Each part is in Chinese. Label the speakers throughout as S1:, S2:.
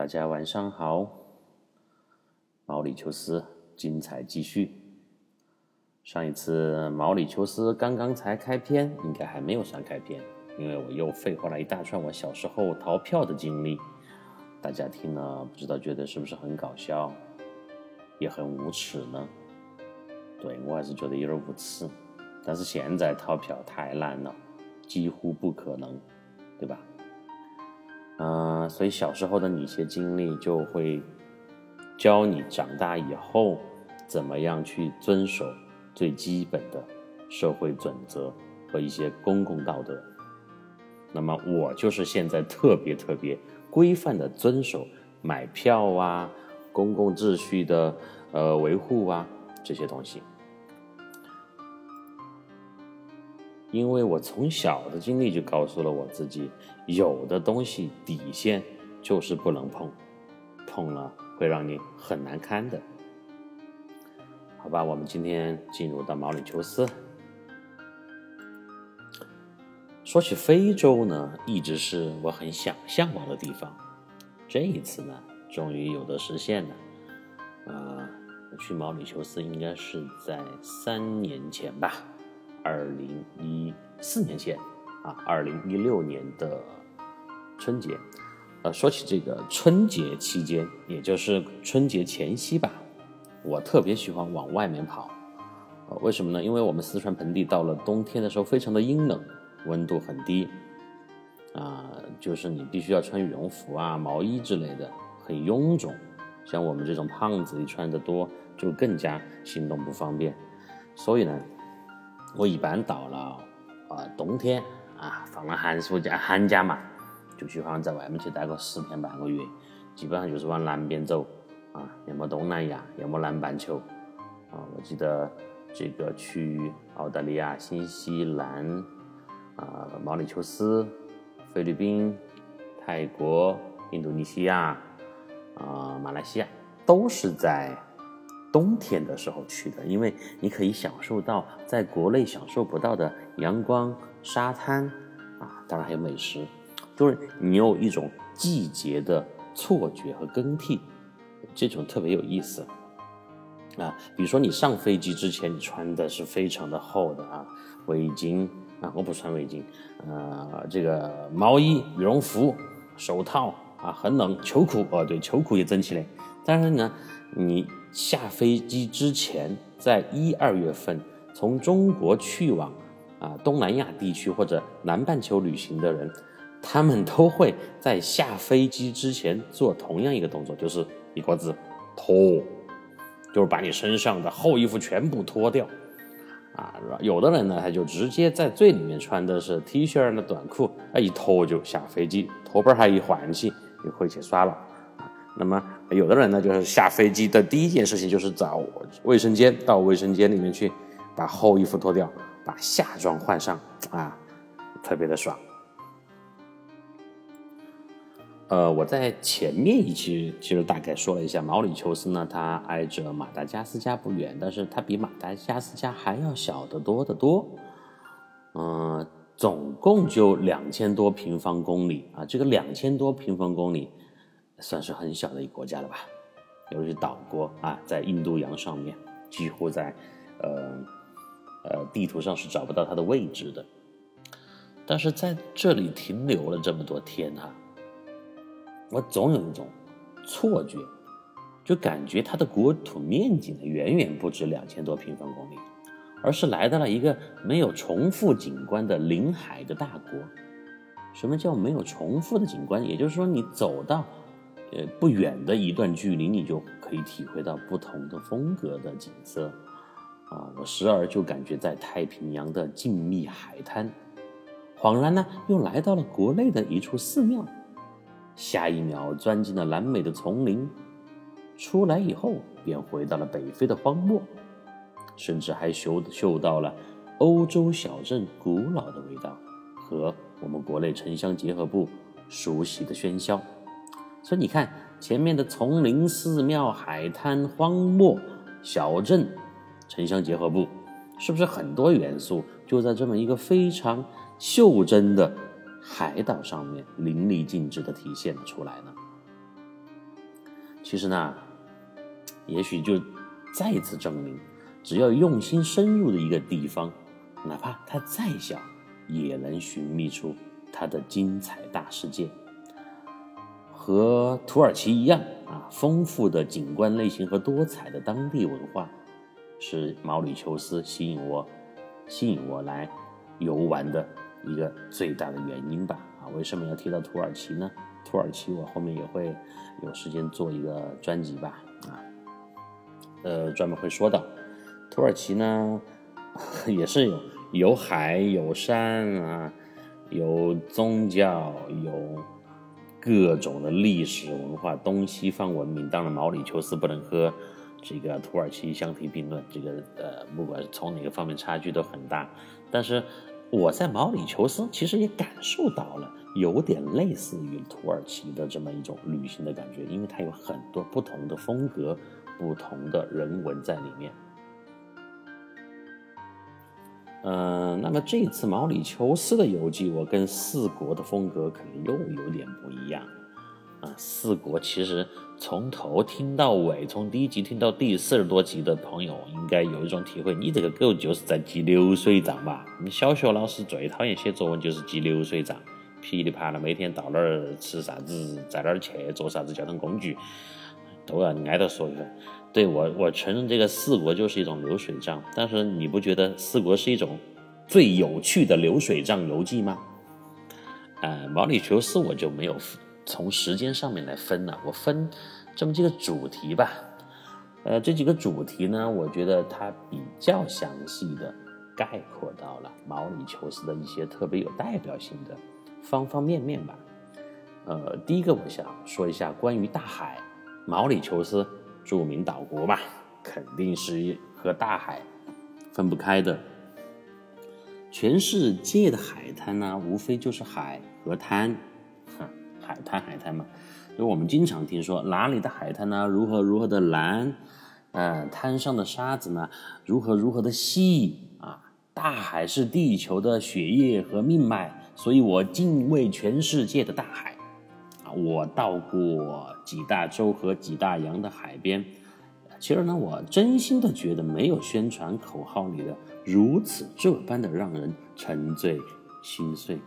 S1: 大家晚上好，毛里求斯精彩继续。上一次毛里求斯刚刚才开篇，应该还没有算开篇，因为我又废话了一大串我小时候逃票的经历。大家听了不知道觉得是不是很搞笑，也很无耻呢？对我还是觉得有点无耻。但是现在逃票太难了，几乎不可能，对吧？嗯，所以小时候的你一些经历就会教你长大以后怎么样去遵守最基本的社会准则和一些公共道德。那么我就是现在特别特别规范的遵守买票啊、公共秩序的呃维护啊这些东西。因为我从小的经历就告诉了我自己，有的东西底线就是不能碰，碰了会让你很难堪的。好吧，我们今天进入到毛里求斯。说起非洲呢，一直是我很想向往的地方。这一次呢，终于有的实现了。呃，去毛里求斯应该是在三年前吧。二零一四年前，啊，二零一六年的春节，呃，说起这个春节期间，也就是春节前夕吧，我特别喜欢往外面跑，呃，为什么呢？因为我们四川盆地到了冬天的时候非常的阴冷，温度很低，啊，就是你必须要穿羽绒服啊、毛衣之类的，很臃肿，像我们这种胖子一穿的多，就更加行动不方便，所以呢。我一般到了啊冬天啊放了寒暑假寒假嘛，就喜欢在外面去待个十天半个月，基本上就是往南边走啊，要么东南亚，要么南半球啊。我记得这个去澳大利亚、新西兰啊、毛里求斯、菲律宾、泰国、印度尼西亚啊、马来西亚，都是在。冬天的时候去的，因为你可以享受到在国内享受不到的阳光、沙滩，啊，当然还有美食，就是你有一种季节的错觉和更替，这种特别有意思，啊，比如说你上飞机之前，你穿的是非常的厚的啊，围巾啊，我不穿围巾，呃，这个毛衣、羽绒服、手套啊，很冷，秋裤哦，对，秋裤也整起来，但是呢，你。下飞机之前，在一二月份从中国去往啊东南亚地区或者南半球旅行的人，他们都会在下飞机之前做同样一个动作，就是一个字脱，就是把你身上的厚衣服全部脱掉啊。有的人呢，他就直接在最里面穿的是 T 恤的短裤，啊，一脱就下飞机，脱本还一换气就回去耍了。那么有的人呢，就是下飞机的第一件事情就是找卫生间，到卫生间里面去把厚衣服脱掉，把夏装换上啊，特别的爽。呃，我在前面一期其实大概说了一下，毛里求斯呢，它挨着马达加斯加不远，但是它比马达加斯加还要小得多得多。嗯，总共就两千多平方公里啊，这个两千多平方公里。算是很小的一个国家了吧，尤其是岛国啊，在印度洋上面，几乎在呃呃地图上是找不到它的位置的。但是在这里停留了这么多天哈，我总有一种错觉，就感觉它的国土面积呢远远不止两千多平方公里，而是来到了一个没有重复景观的临海的大国。什么叫没有重复的景观？也就是说，你走到呃，不远的一段距离，你就可以体会到不同的风格的景色，啊，我时而就感觉在太平洋的静谧海滩，恍然呢又来到了国内的一处寺庙，下一秒钻进了南美的丛林，出来以后便回到了北非的荒漠，甚至还嗅嗅到了欧洲小镇古老的味道和我们国内城乡结合部熟悉的喧嚣。所以你看，前面的丛林、寺庙、海滩、荒漠、小镇、城乡结合部，是不是很多元素就在这么一个非常袖珍的海岛上面淋漓尽致的体现了出来呢？其实呢，也许就再次证明，只要用心深入的一个地方，哪怕它再小，也能寻觅出它的精彩大世界。和土耳其一样啊，丰富的景观类型和多彩的当地文化，是毛里求斯吸引我、吸引我来游玩的一个最大的原因吧。啊，为什么要提到土耳其呢？土耳其我后面也会有时间做一个专辑吧。啊，呃，专门会说到土耳其呢，也是有有海有山啊，有宗教有。各种的历史文化，东西方文明，当然毛里求斯不能和这个土耳其相提并论。这个呃，不管从哪个方面差距都很大。但是我在毛里求斯其实也感受到了有点类似于土耳其的这么一种旅行的感觉，因为它有很多不同的风格、不同的人文在里面。嗯，那么这一次毛里求斯的游记，我跟四国的风格可能又有点不一样。啊，四国其实从头听到尾，从第一集听到第四十多集的朋友，应该有一种体会：你这个狗就是在记流水账吧？你小学老师最讨厌写作文就是记流水账，噼里啪啦，每天到哪儿吃啥子，在哪儿去坐啥子交通工具，都要挨着说一番。对我，我承认这个四国就是一种流水账，但是你不觉得四国是一种最有趣的流水账游记吗？呃，毛里求斯我就没有从时间上面来分呢，我分这么几个主题吧。呃，这几个主题呢，我觉得它比较详细的概括到了毛里求斯的一些特别有代表性的方方面面吧。呃，第一个我想说一下关于大海，毛里求斯。著名岛国吧，肯定是和大海分不开的。全世界的海滩呢，无非就是海和滩，哼，海滩海滩嘛。就我们经常听说哪里的海滩呢，如何如何的蓝，嗯，滩上的沙子呢，如何如何的细啊。大海是地球的血液和命脉，所以我敬畏全世界的大海。啊我到过几大洲和几大洋的海边，其实呢，我真心的觉得没有宣传口号里的如此这般的让人沉醉心碎。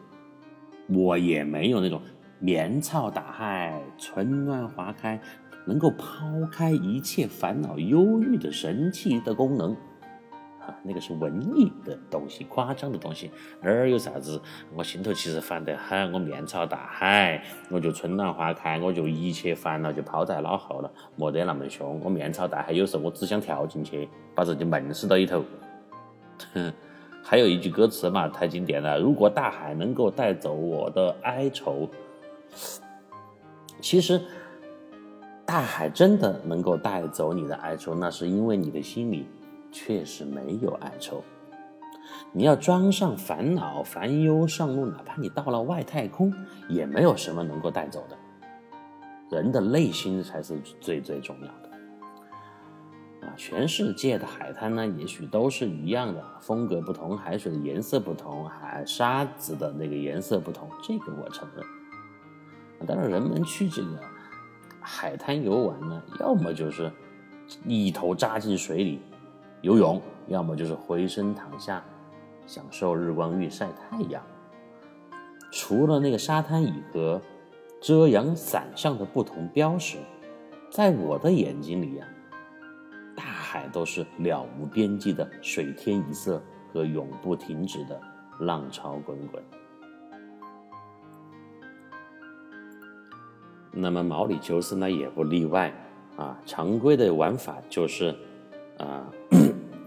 S1: 我也没有那种面朝大海，春暖花开，能够抛开一切烦恼忧郁的神奇的功能。啊那个是文艺的东西，夸张的东西，哪儿有啥子？我心头其实烦得很，我面朝大海，我就春暖花开，我就一切烦恼就抛在脑后了，没得那么凶。我面朝大海，有时候我只想跳进去，把自己闷死到里头。哼，还有一句歌词嘛，太经典了。如果大海能够带走我的哀愁，其实大海真的能够带走你的哀愁，那是因为你的心里。确实没有哀愁，你要装上烦恼、烦忧上路，哪怕你到了外太空，也没有什么能够带走的。人的内心才是最最重要的。啊，全世界的海滩呢，也许都是一样的，风格不同，海水的颜色不同，海沙子的那个颜色不同，这个我承认。但是，人们去这个海滩游玩呢，要么就是一头扎进水里。游泳，要么就是回身躺下，享受日光浴、晒太阳。除了那个沙滩椅和遮阳伞上的不同标识，在我的眼睛里呀，大海都是了无边际的水天一色和永不停止的浪潮滚滚。那么毛里求斯呢，也不例外啊。常规的玩法就是，啊。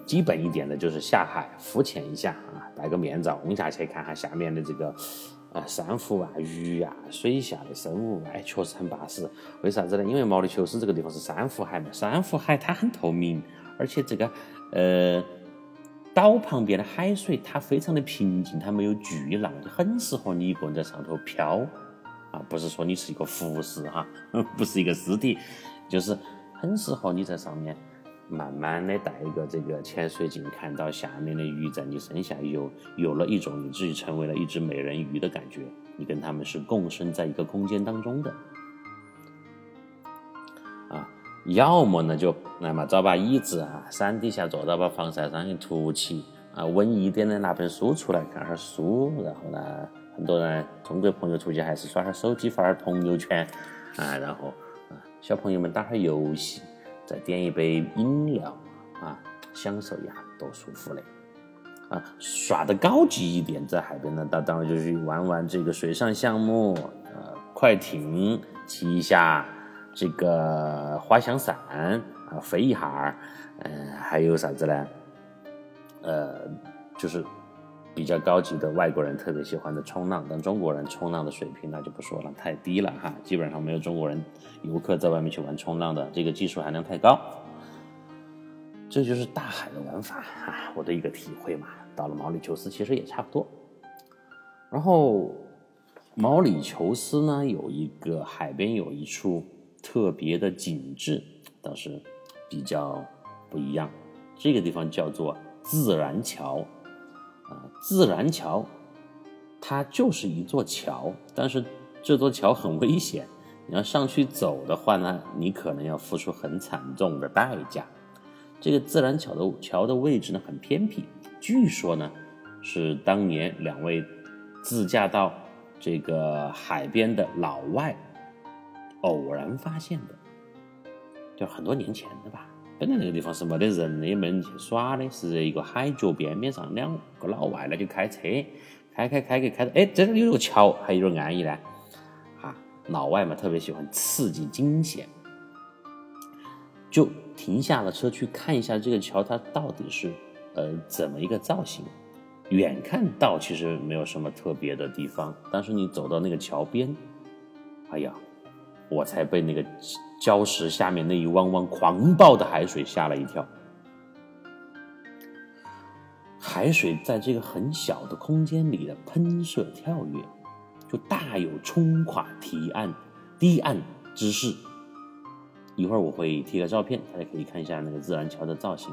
S1: 基本一点的就是下海浮潜一下啊，戴个面罩，轰下去看下下面的这个啊珊瑚啊、鱼啊、水下的生物，哎，确实很巴适。为啥子呢？因为毛里求斯这个地方是珊瑚海嘛，珊瑚海它很透明，而且这个呃岛旁边的海水它非常的平静，它没有巨浪，就很适合你一个人在上头漂啊。不是说你是一个浮尸哈，不是一个尸体，就是很适合你在上面。慢慢的带一个这个潜水镜，看到下面的鱼在你身下游，有了一种你自己成为了一只美人鱼的感觉。你跟他们是共生在一个空间当中的。啊，要么呢就来嘛找把椅子啊，山底下坐到把防晒霜一涂起啊，文艺点的拿本书出来看下书，然后呢，很多人中国朋友出去还是耍下手机发下朋友圈啊，然后啊小朋友们打下游戏，再点一杯饮料啊，享受一下多舒服嘞！啊，耍的高级一点，在海边呢，那当然就是玩玩这个水上项目，呃，快艇，骑一下这个滑翔伞啊，飞一下，嗯，还有啥子呢？呃，就是比较高级的外国人特别喜欢的冲浪，但中国人冲浪的水平那就不说了，太低了哈，基本上没有中国人游客在外面去玩冲浪的，这个技术含量太高。这就是大海的玩法啊，我的一个体会嘛。到了毛里求斯其实也差不多。然后毛里求斯呢，有一个海边有一处特别的景致，倒是比较不一样。这个地方叫做自然桥啊，自然桥，它就是一座桥，但是这座桥很危险，你要上去走的话呢，你可能要付出很惨重的代价。这个自然桥的桥的位置呢很偏僻，据说呢是当年两位自驾到这个海边的老外偶然发现的，就很多年前的吧。本来那个地方是没得人的，也没人去耍的，是在一个海角边边上两个老外呢就开车开开开开开，哎，这里有个桥，还有点安逸呢。啊，老外嘛特别喜欢刺激惊险。就停下了车去看一下这个桥，它到底是呃怎么一个造型？远看到其实没有什么特别的地方，但是你走到那个桥边，哎呀，我才被那个礁石下面那一汪汪狂暴的海水吓了一跳。海水在这个很小的空间里的喷射跳跃，就大有冲垮堤岸堤岸之势。一会儿我会贴个照片，大家可以看一下那个自然桥的造型，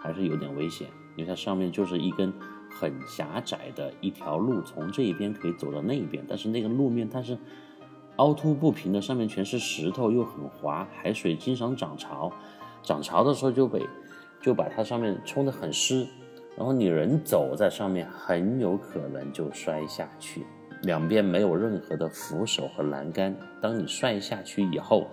S1: 还是有点危险，因为它上面就是一根很狭窄的一条路，从这一边可以走到那一边，但是那个路面它是凹凸不平的，上面全是石头，又很滑，海水经常涨潮，涨潮的时候就被就把它上面冲得很湿，然后你人走在上面很有可能就摔下去，两边没有任何的扶手和栏杆，当你摔下去以后。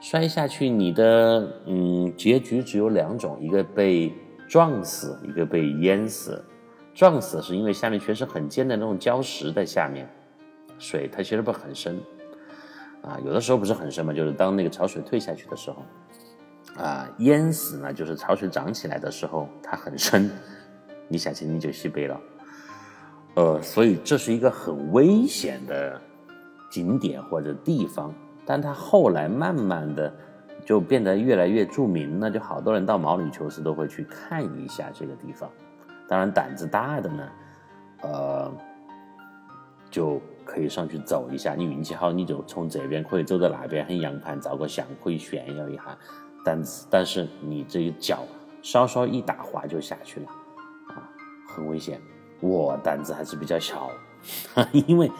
S1: 摔下去，你的嗯结局只有两种，一个被撞死，一个被淹死。撞死是因为下面全是很尖的那种礁石在下面，水它其实不很深啊，有的时候不是很深嘛，就是当那个潮水退下去的时候啊。淹死呢，就是潮水涨起来的时候它很深，你想去你就西北了。呃，所以这是一个很危险的景点或者地方。但它后来慢慢的就变得越来越著名了，就好多人到毛里求斯都会去看一下这个地方。当然胆子大的呢，呃，就可以上去走一下。你运气好，你就从这边可以走到那边，很洋盘照个相，可以炫耀一下。但是但是你这个脚稍稍一打滑就下去了，啊，很危险。我胆子还是比较小，因为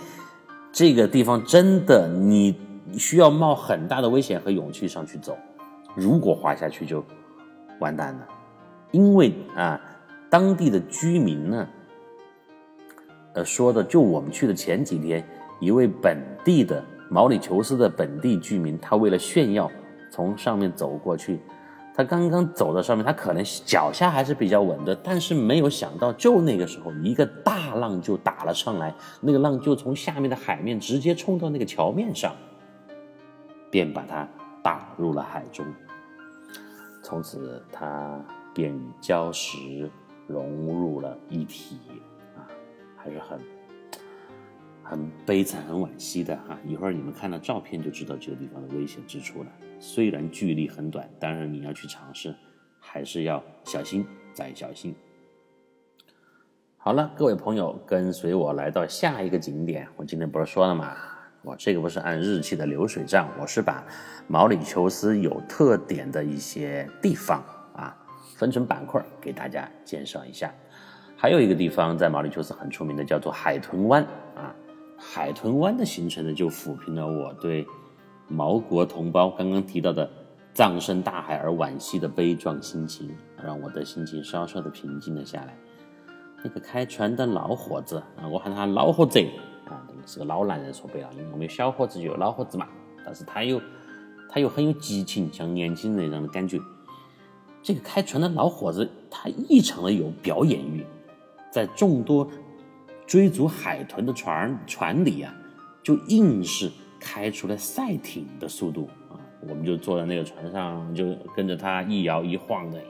S1: 这个地方真的。你需要冒很大的危险和勇气上去走，如果滑下去就完蛋了。因为啊，当地的居民呢，呃，说的就我们去的前几天，一位本地的毛里求斯的本地居民，他为了炫耀从上面走过去，他刚刚走到上面，他可能脚下还是比较稳的，但是没有想到，就那个时候一个大浪就打了上来，那个浪就从下面的海面直接冲到那个桥面上。便把他打入了海中，从此他便与礁石融入了一体，还是很很悲惨、很惋惜的哈。一会儿你们看到照片就知道这个地方的危险之处了。虽然距离很短，但是你要去尝试，还是要小心再小心。好了，各位朋友，跟随我来到下一个景点。我今天不是说了吗？我这个不是按日期的流水账，我是把毛里求斯有特点的一些地方啊分成板块给大家介绍一下。还有一个地方在毛里求斯很出名的，叫做海豚湾啊。海豚湾的形成呢，就抚平了我对毛国同胞刚刚提到的葬身大海而惋惜的悲壮心情，让我的心情稍稍的平静了下来。那个开船的老伙子啊，我喊他老伙子啊，是个老男人，说白了，因为我们有小伙子就有老伙子嘛。但是他又他又很有激情，像年轻人一样的感觉。这个开船的老伙子，他异常的有表演欲，在众多追逐海豚的船船里啊，就硬是开出了赛艇的速度啊！我们就坐在那个船上，就跟着他一摇一晃的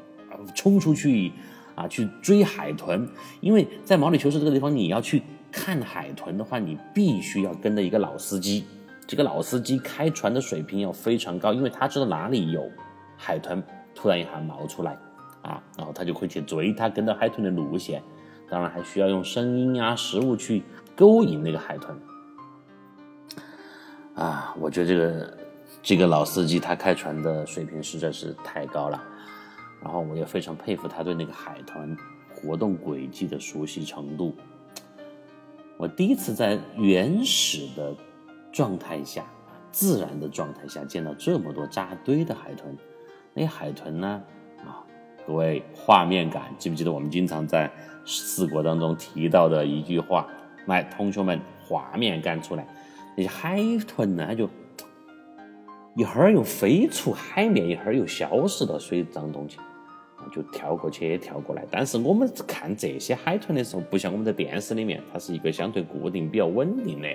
S1: 冲出去啊，去追海豚。因为在毛里求斯这个地方，你要去看海豚的话，你必须要跟着一个老司机。这个老司机开船的水平要非常高，因为他知道哪里有海豚。突然一下冒出来，啊，然后他就会去追他，跟着海豚的路线，当然还需要用声音啊、食物去勾引那个海豚。啊，我觉得这个这个老司机他开船的水平实在是太高了，然后我也非常佩服他对那个海豚活动轨迹的熟悉程度。我第一次在原始的状态下、自然的状态下见到这么多扎堆的海豚。那海豚呢？啊，各位画面感，记不记得我们经常在四国当中提到的一句话？来，同学们，画面感出来。那些海豚呢，它就一会儿又飞出海面，一会儿又消失到水当中去，就跳过去跳过来。但是我们看这些海豚的时候，不像我们在电视里面，它是一个相对固定、比较稳定的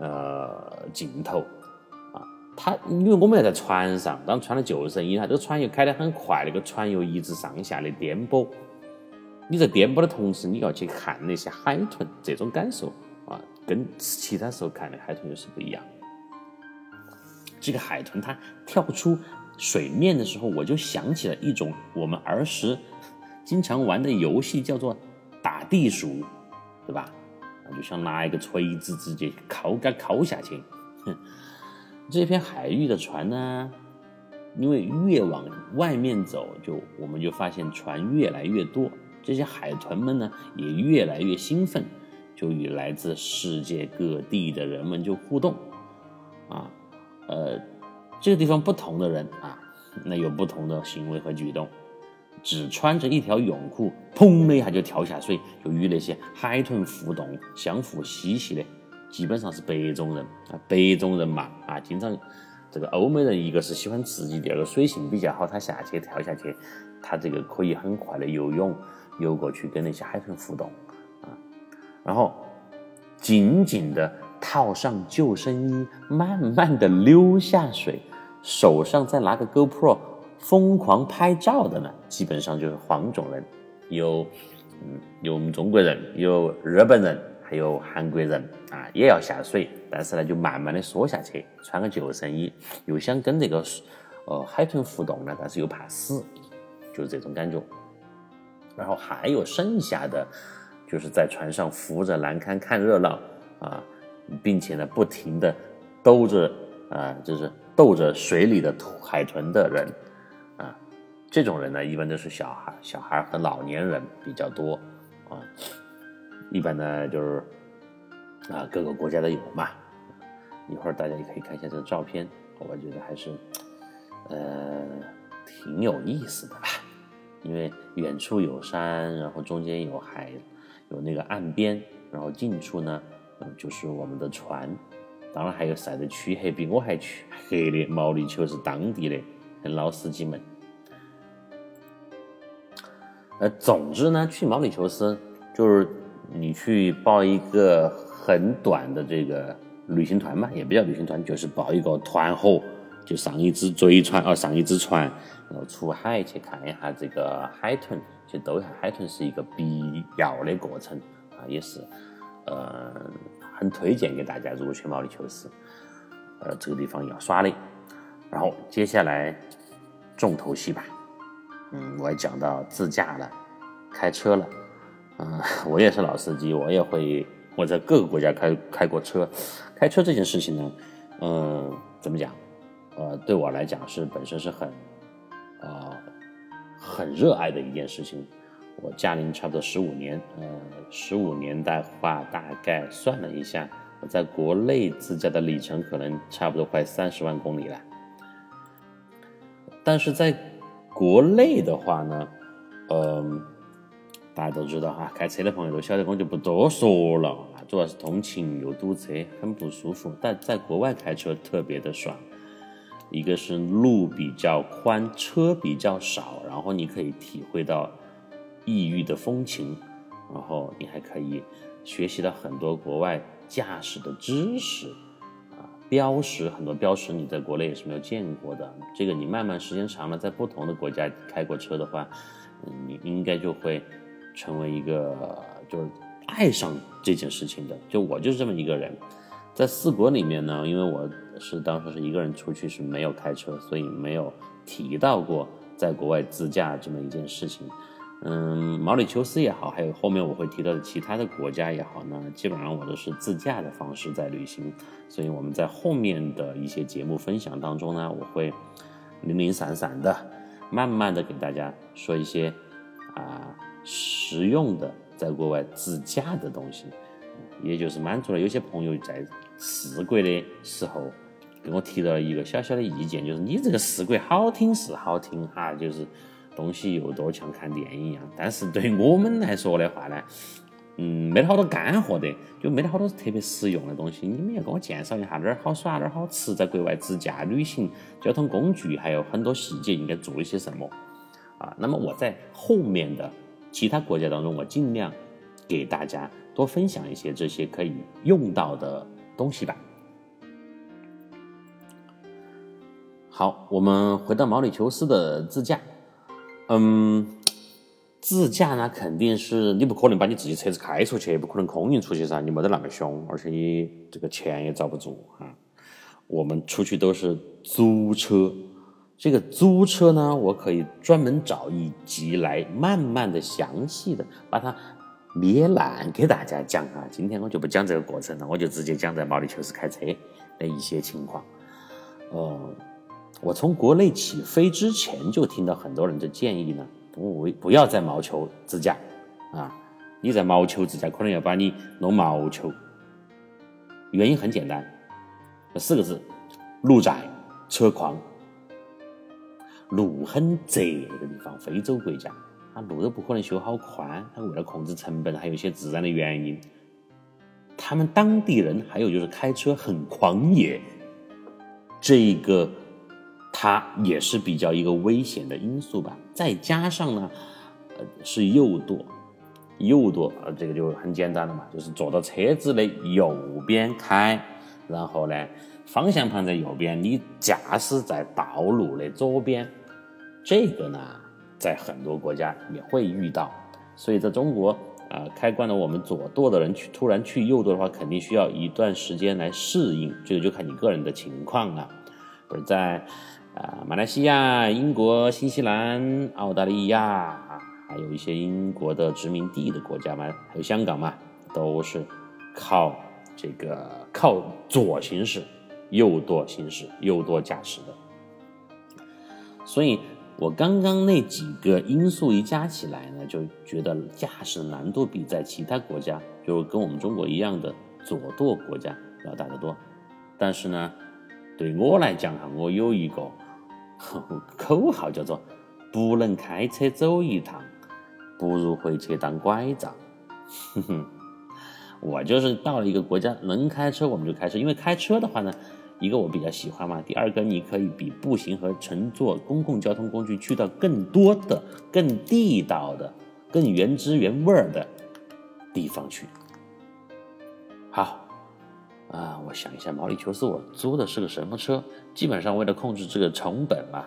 S1: 呃镜头啊。它因为我们要在船上，当穿了救生衣，它这个船又开得很快，那个船又一直上下的颠簸。你在颠簸的同时，你要去看那些海豚，这种感受啊，跟其他时候看的海豚又是不一样。这个海豚它跳出水面的时候，我就想起了一种我们儿时经常玩的游戏，叫做打地鼠，对吧？就像拿一个锤子直接敲杆敲下去，哼。这片海域的船呢，因为越往外面走，就我们就发现船越来越多，这些海豚们呢也越来越兴奋，就与来自世界各地的人们就互动，啊，呃，这个地方不同的人啊，那有不同的行为和举动，只穿着一条泳裤，砰的一下就跳下水，就与那些海豚互动，相互嬉戏的。基本上是白种人啊，白种人嘛啊，经常这个欧美人，一个是喜欢刺激，第二个水性比较好，他下去跳下去，他这个可以很快的游泳游过去跟那些海豚互动啊，然后紧紧的套上救生衣，慢慢的溜下水，手上再拿个 GoPro 疯狂拍照的呢，基本上就是黄种人，有嗯有我们中国人，有日本人。还有韩国人啊，也要下水，但是呢，就慢慢的缩下去，穿个救生衣，又想跟这个呃海豚互动呢，但是又怕死，就是这种感觉。然后还有剩下的，就是在船上扶着栏杆看热闹啊，并且呢，不停的逗着啊，就是逗着水里的海豚的人啊，这种人呢，一般都是小孩、小孩和老年人比较多啊。一般呢，就是啊，各个国家都有嘛。一会儿大家也可以看一下这个照片，我觉得还是呃挺有意思的吧。因为远处有山，然后中间有海，有那个岸边，然后近处呢，嗯，就是我们的船。当然还有晒得黢黑，比我还黢黑的毛里求斯当地的老司机们。呃，总之呢，去毛里求斯就是。你去报一个很短的这个旅行团嘛，也不叫旅行团，就是报一个团伙，就上一只贼船，哦，上一只船，然后出海去看一下这个海豚，去逗一下海豚，是一个必要的过程啊，也是，呃，很推荐给大家，如果去毛里求斯，呃，这个地方要耍的。然后接下来重头戏吧，嗯，我也讲到自驾了，开车了。嗯，我也是老司机，我也会我在各个国家开开过车，开车这件事情呢，嗯，怎么讲？呃，对我来讲是本身是很，啊，很热爱的一件事情。我驾龄差不多十五年，呃，十五年的话，大概算了一下，我在国内自驾的里程可能差不多快三十万公里了。但是在国内的话呢，嗯，大家都知道哈，开车的朋友都晓得，我就不多说了。主要是通勤又堵车，很不舒服。但在国外开车特别的爽，一个是路比较宽，车比较少，然后你可以体会到异域的风情，然后你还可以学习到很多国外驾驶的知识啊，标识很多标识你在国内也是没有见过的。这个你慢慢时间长了，在不同的国家开过车的话，你应该就会成为一个就是。爱上这件事情的，就我就是这么一个人，在四国里面呢，因为我是当时是一个人出去，是没有开车，所以没有提到过在国外自驾这么一件事情。嗯，毛里求斯也好，还有后面我会提到的其他的国家也好呢，基本上我都是自驾的方式在旅行。所以我们在后面的一些节目分享当中呢，我会零零散散的、慢慢的给大家说一些啊实用的。在国外自驾的东西，也就是满足了有些朋友在试国的时候，给我提到了一个小小的意见，就是你这个试国好听是好听哈，就是东西又多像看电影一样，但是对于我们来说的话呢，嗯，没得好多干货的，就没得好多特别实用的东西。你们要跟我介绍一下哪儿好耍哪儿好吃，在国外自驾旅行，交通工具还有很多细节应该做一些什么啊？那么我在后面的。其他国家当中，我尽量给大家多分享一些这些可以用到的东西吧。好，我们回到毛里求斯的自驾。嗯，自驾呢，肯定是你不可能把你自己车子开出去，不可能空运出去噻，你没得那么凶，而且你这个钱也遭不住啊。我们出去都是租车。这个租车呢，我可以专门找一集来慢慢的、详细的把它捏烂给大家讲啊。今天我就不讲这个过程了，我就直接讲在毛里求斯开车的一些情况。呃，我从国内起飞之前就听到很多人的建议呢，不不要在毛球自驾啊，你在毛球自驾可能要把你弄毛球。原因很简单，四个字：路窄车狂。路很窄，这个地方非洲国家，他路都不可能修好宽。他为了控制成本，还有一些自然的原因。他们当地人还有就是开车很狂野，这一个它也是比较一个危险的因素吧。再加上呢，呃，是右舵，右舵啊，这个就很简单了嘛，就是坐到车子的右边开，然后呢。方向盘在右边，你驾驶在道路的左边，这个呢，在很多国家也会遇到。所以在中国啊，开惯了我们左舵的人去突然去右舵的话，肯定需要一段时间来适应。这个就看你个人的情况了。不是在啊，马来西亚、英国、新西兰、澳大利亚啊，还有一些英国的殖民地的国家嘛，还有香港嘛，都是靠这个靠左行驶。右舵行驶、右舵驾驶的，所以我刚刚那几个因素一加起来呢，就觉得驾驶难度比在其他国家，就跟我们中国一样的左舵国家要大得多。但是呢，对我来讲哈，我有一个口号叫做“不能开车走一趟，不如回去当拐杖”。哼哼，我就是到了一个国家能开车我们就开车，因为开车的话呢。一个我比较喜欢嘛，第二个你可以比步行和乘坐公共交通工具去到更多的、更地道的、更原汁原味儿的地方去。好，啊，我想一下，毛里求斯我租的是个什么车？基本上为了控制这个成本嘛，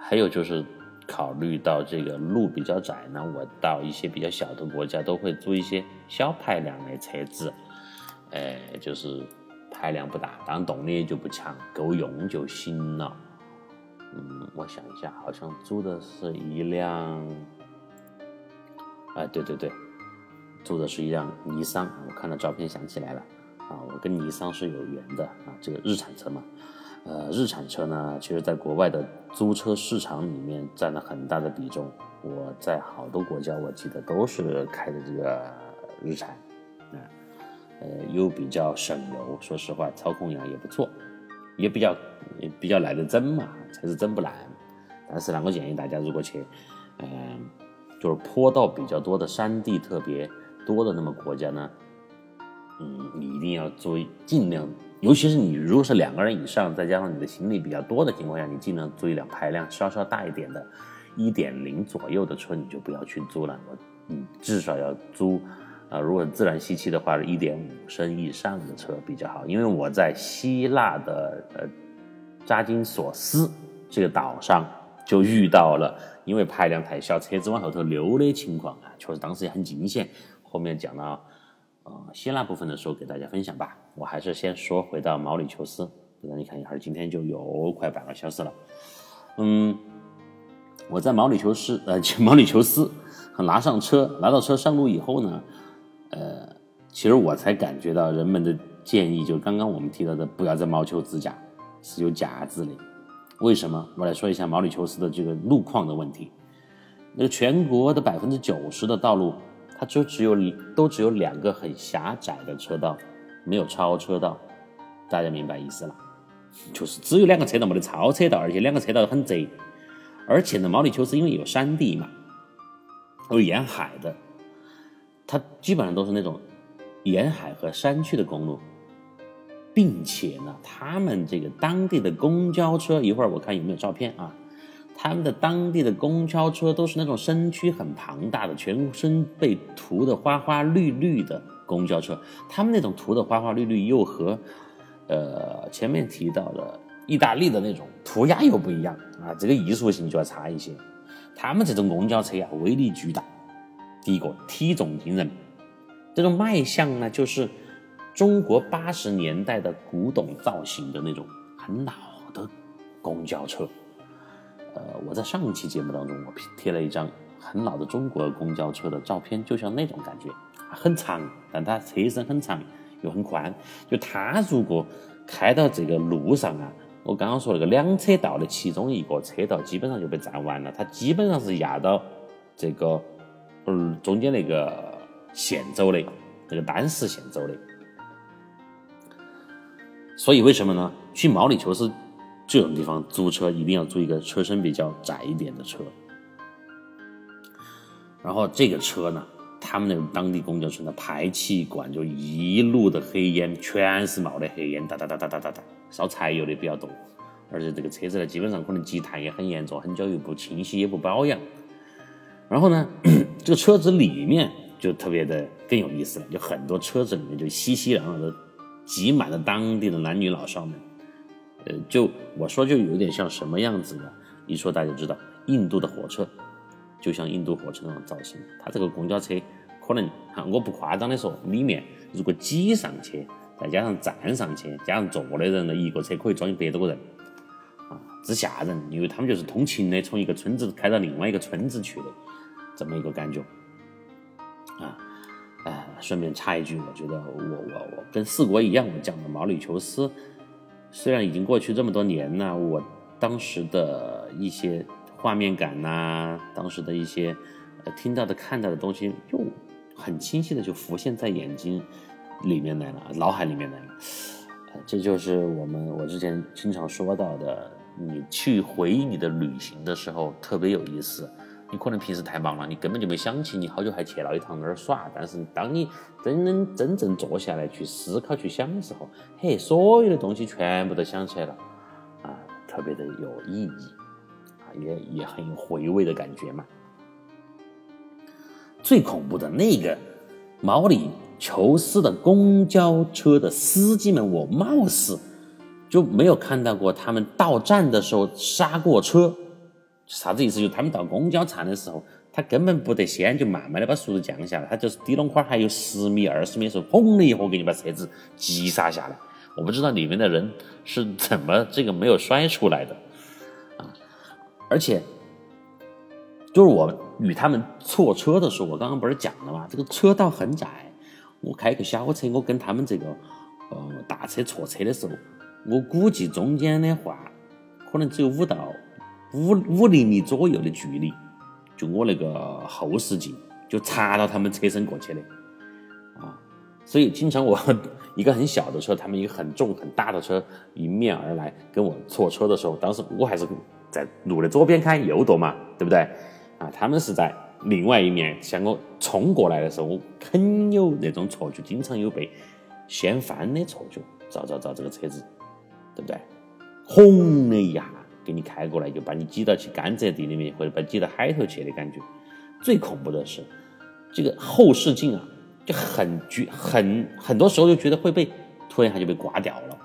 S1: 还有就是考虑到这个路比较窄呢，我到一些比较小的国家都会租一些小排量的车子，哎，就是。排量不大，但动力就不强，够用就行了。嗯，我想一下，好像租的是一辆，哎，对对对，租的是一辆尼桑。我看到照片想起来了，啊，我跟尼桑是有缘的啊，这个日产车嘛。呃，日产车呢，其实在国外的租车市场里面占了很大的比重。我在好多国家，我记得都是开的这个日产，呃，又比较省油，说实话，操控上也不错，也比较也比较耐得整嘛，车子整不难。但是呢，我建议大家如果去，嗯，就是坡道比较多的山地特别多的那么国家呢，嗯，你一定要注意，尽量，尤其是你如果是两个人以上，再加上你的行李比较多的情况下，你尽量租一辆排量稍稍大一点的，一点零左右的车，你就不要去租了。我，嗯，至少要租，啊，如果自然吸气的话，是一点五升以上的车比较好。因为我在希腊的呃扎金索斯这个岛上就遇到了，因为排量太小，车子往后头溜的情况啊，确实当时也很惊险。后面讲到。呃，希腊部分的时候给大家分享吧。我还是先说回到毛里求斯，让你看一下，今天就有快半个小时了。嗯，我在毛里求斯，呃，毛里求斯 拿上车，拿到车上路以后呢，呃，其实我才感觉到人们的建议，就刚刚我们提到的，不要在毛球自驾，是有夹子的。为什么？我来说一下毛里求斯的这个路况的问题。那个全国的百分之九十的道路。它就只有都只有两个很狭窄的车道，没有超车道，大家明白意思了？就是只有两个车道，没得超车道，而且两个车道很窄。而且呢，毛里求斯因为有山地嘛，有沿海的，它基本上都是那种沿海和山区的公路，并且呢，他们这个当地的公交车，一会儿我看有没有照片啊。他们的当地的公交车都是那种身躯很庞大的，全身被涂的花花绿绿的公交车。他们那种涂的花花绿绿又和，呃前面提到的意大利的那种涂鸦又不一样啊，这个艺术性就要差一些。他们这种公交车呀，威力巨大。第一个体重惊人，这种卖相呢，就是中国八十年代的古董造型的那种很老的公交车。呃，我在上一期节目当中，我贴了一张很老的中国公交车的照片，就像那种感觉，很长，但它车身很长又很宽。就它如果开到这个路上啊，我刚刚说那个两车道的其中一个车道基本上就被占完了，它基本上是压到这个嗯中间那个线走的，这个单实线走的。所以为什么呢？去毛里求斯。这种地方租车一定要租一个车身比较窄一点的车，然后这个车呢，他们那个当地公交车的排气管就一路的黑烟，全是冒的黑烟，哒哒哒哒哒哒哒，烧柴油的比较多，而且这个车子呢，基本上可能积碳也很严重，很久又不清洗也不保养。然后呢，这个车子里面就特别的更有意思了，就很多车子里面就熙熙攘攘的挤满了当地的男女老少们。呃，就我说就有点像什么样子呢？一说大家知道，印度的火车，就像印度火车那种造型。它这个公交车可能哈，我不夸张的说，里面如果挤上去，再加上站上去，加上坐的人呢，一个车可以装一百多个人，啊，之吓人。因为他们就是通勤的，从一个村子开到另外一个村子去的，这么一个感觉。啊，哎，顺便插一句，我觉得我我我跟四国一样，我讲的毛里求斯。虽然已经过去这么多年了，我当时的一些画面感呐，当时的一些呃听到的、看到的东西，又很清晰的就浮现在眼睛里面来了，脑海里面来了。这就是我们我之前经常说到的，你去回忆你的旅行的时候特别有意思。你可能平时太忙了，你根本就没想起你好久还去了一趟那儿耍。但是当你真正真正坐下来去思考、去想的时候，嘿，所有的东西全部都想起来了，啊，特别的有意义，啊，也也很有回味的感觉嘛。最恐怖的那个毛里求斯的公交车的司机们，我貌似就没有看到过他们到站的时候刹过车。啥子意思？就他们到公交站的时候，他根本不得先就慢慢的把速度降下来，他就是低拢块还有十米、二十米的时候，砰的一下给你把车子急刹下来。我不知道里面的人是怎么这个没有摔出来的啊！而且，就是我与他们错车的时候，我刚刚不是讲了吗？这个车道很窄，我开个小车，我跟他们这个呃大车错车的时候，我估计中间的话，可能只有五到。五五厘米左右的距离，就我那个后视镜就擦到他们车身过去的，啊，所以经常我一个很小的车，他们一个很重很大的车迎面而来跟我错车的时候，当时我还是在路的左边开右舵嘛，对不对？啊，他们是在另外一面向我冲过来的时候，我很有那种错觉，经常有被掀翻的错觉。照照照，这个车子，对不对？轰的一下给你开过来，就把你挤到去甘蔗地里面，或者把挤到海头去的感觉。最恐怖的是，这个后视镜啊，就很觉很很多时候就觉得会被突然一下就被刮掉了。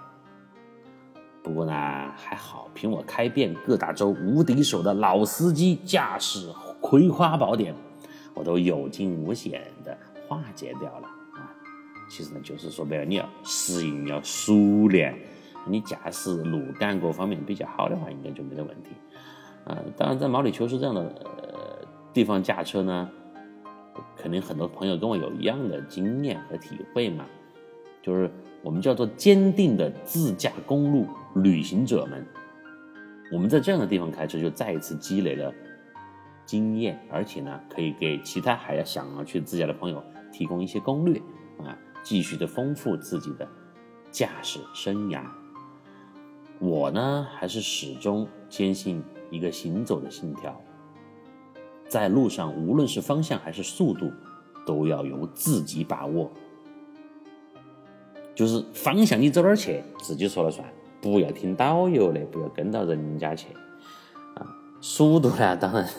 S1: 不过呢，还好，凭我开遍各大洲无敌手的老司机驾驶葵花宝典，我都有惊无险的化解掉了啊！其实呢，就是说白了，你要适应，要熟练，你驾驶路感各方面比较好的话，应该就没得问题。啊，当然在毛里求斯这样的呃地方驾车呢，肯定很多朋友跟我有一样的经验和体会嘛，就是我们叫做坚定的自驾公路。旅行者们，我们在这样的地方开车，就再一次积累了经验，而且呢，可以给其他还要想要去自驾的朋友提供一些攻略啊，继续的丰富自己的驾驶生涯。我呢，还是始终坚信一个行走的信条，在路上，无论是方向还是速度，都要由自己把握，就是方向你走哪儿去，自己说了算。不要听导游的，不要跟到人家去啊！速度呢，当然，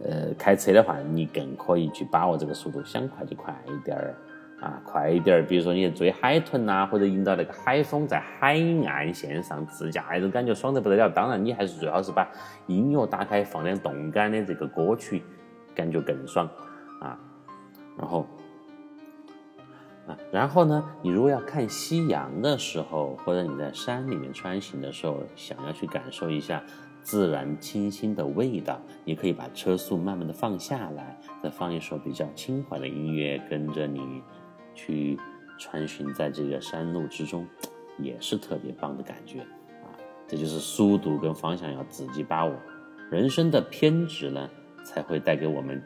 S1: 呃，开车的话，你更可以去把握这个速度，想快就快一点儿啊，快一点儿。比如说你追海豚呐，或者迎到那个海风，在海岸线上自驾，那种感觉爽得不得了。当然，你还是最好是把音乐打开，放点动感的这个歌曲，感觉更爽啊。然后。啊，然后呢，你如果要看夕阳的时候，或者你在山里面穿行的时候，想要去感受一下自然清新的味道，你可以把车速慢慢的放下来，再放一首比较轻缓的音乐，跟着你去穿行在这个山路之中，也是特别棒的感觉啊。这就是速度跟方向要自己把握，人生的偏执呢，才会带给我们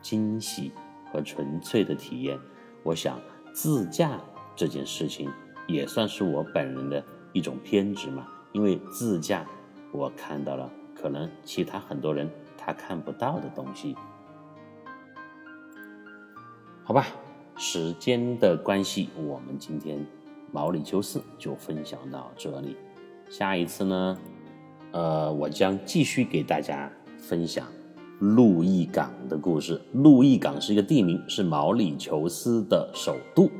S1: 惊喜和纯粹的体验。我想。自驾这件事情也算是我本人的一种偏执嘛，因为自驾，我看到了可能其他很多人他看不到的东西。好吧，时间的关系，我们今天毛里求斯就分享到这里。下一次呢，呃，我将继续给大家分享。路易港的故事。路易港是一个地名，是毛里求斯的首都。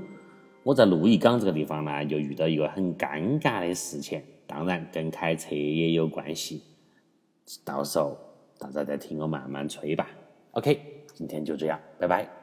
S1: 我在路易港这个地方呢，就遇到一个很尴尬的事情，当然跟开车也有关系。到时候大家再听我慢慢吹吧。OK，今天就这样，拜拜。